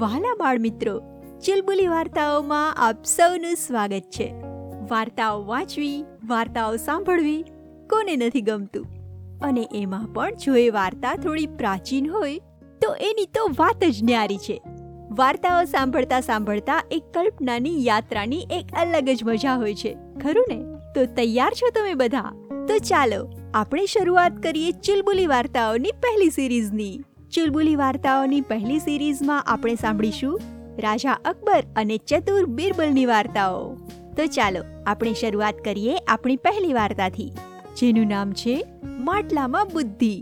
વહાલા બાળ મિત્રો ચિલબુલી વાર્તાઓમાં આપ સૌનું સ્વાગત છે. વાર્તાઓ વાંચવી, વાર્તાઓ સાંભળવી કોને નથી ગમતું? અને એમાં પણ જો એ વાર્તા થોડી પ્રાચીન હોય, તો એની તો વાત જ ન્યારી છે. વાર્તાઓ સાંભળતા સાંભળતા એક કલ્પનાની યાત્રાની એક અલગ જ મજા હોય છે. ખરું ને? તો તૈયાર છો તમે બધા? તો ચાલો, આપણે શરૂઆત કરીએ ચિલબુલી વાર્તાઓની પહેલી સિરીઝની. ચુલબુલી વાર્તાઓની પહેલી સિરીઝમાં આપણે સાંભળીશું રાજા અકબર અને ચતુર બિરબલની વાર્તાઓ. તો ચાલો, આપણે શરૂઆત કરીએ આપણી પહેલી વાર્તાથી, જેનું નામ છે માટલામાં બુદ્ધિ.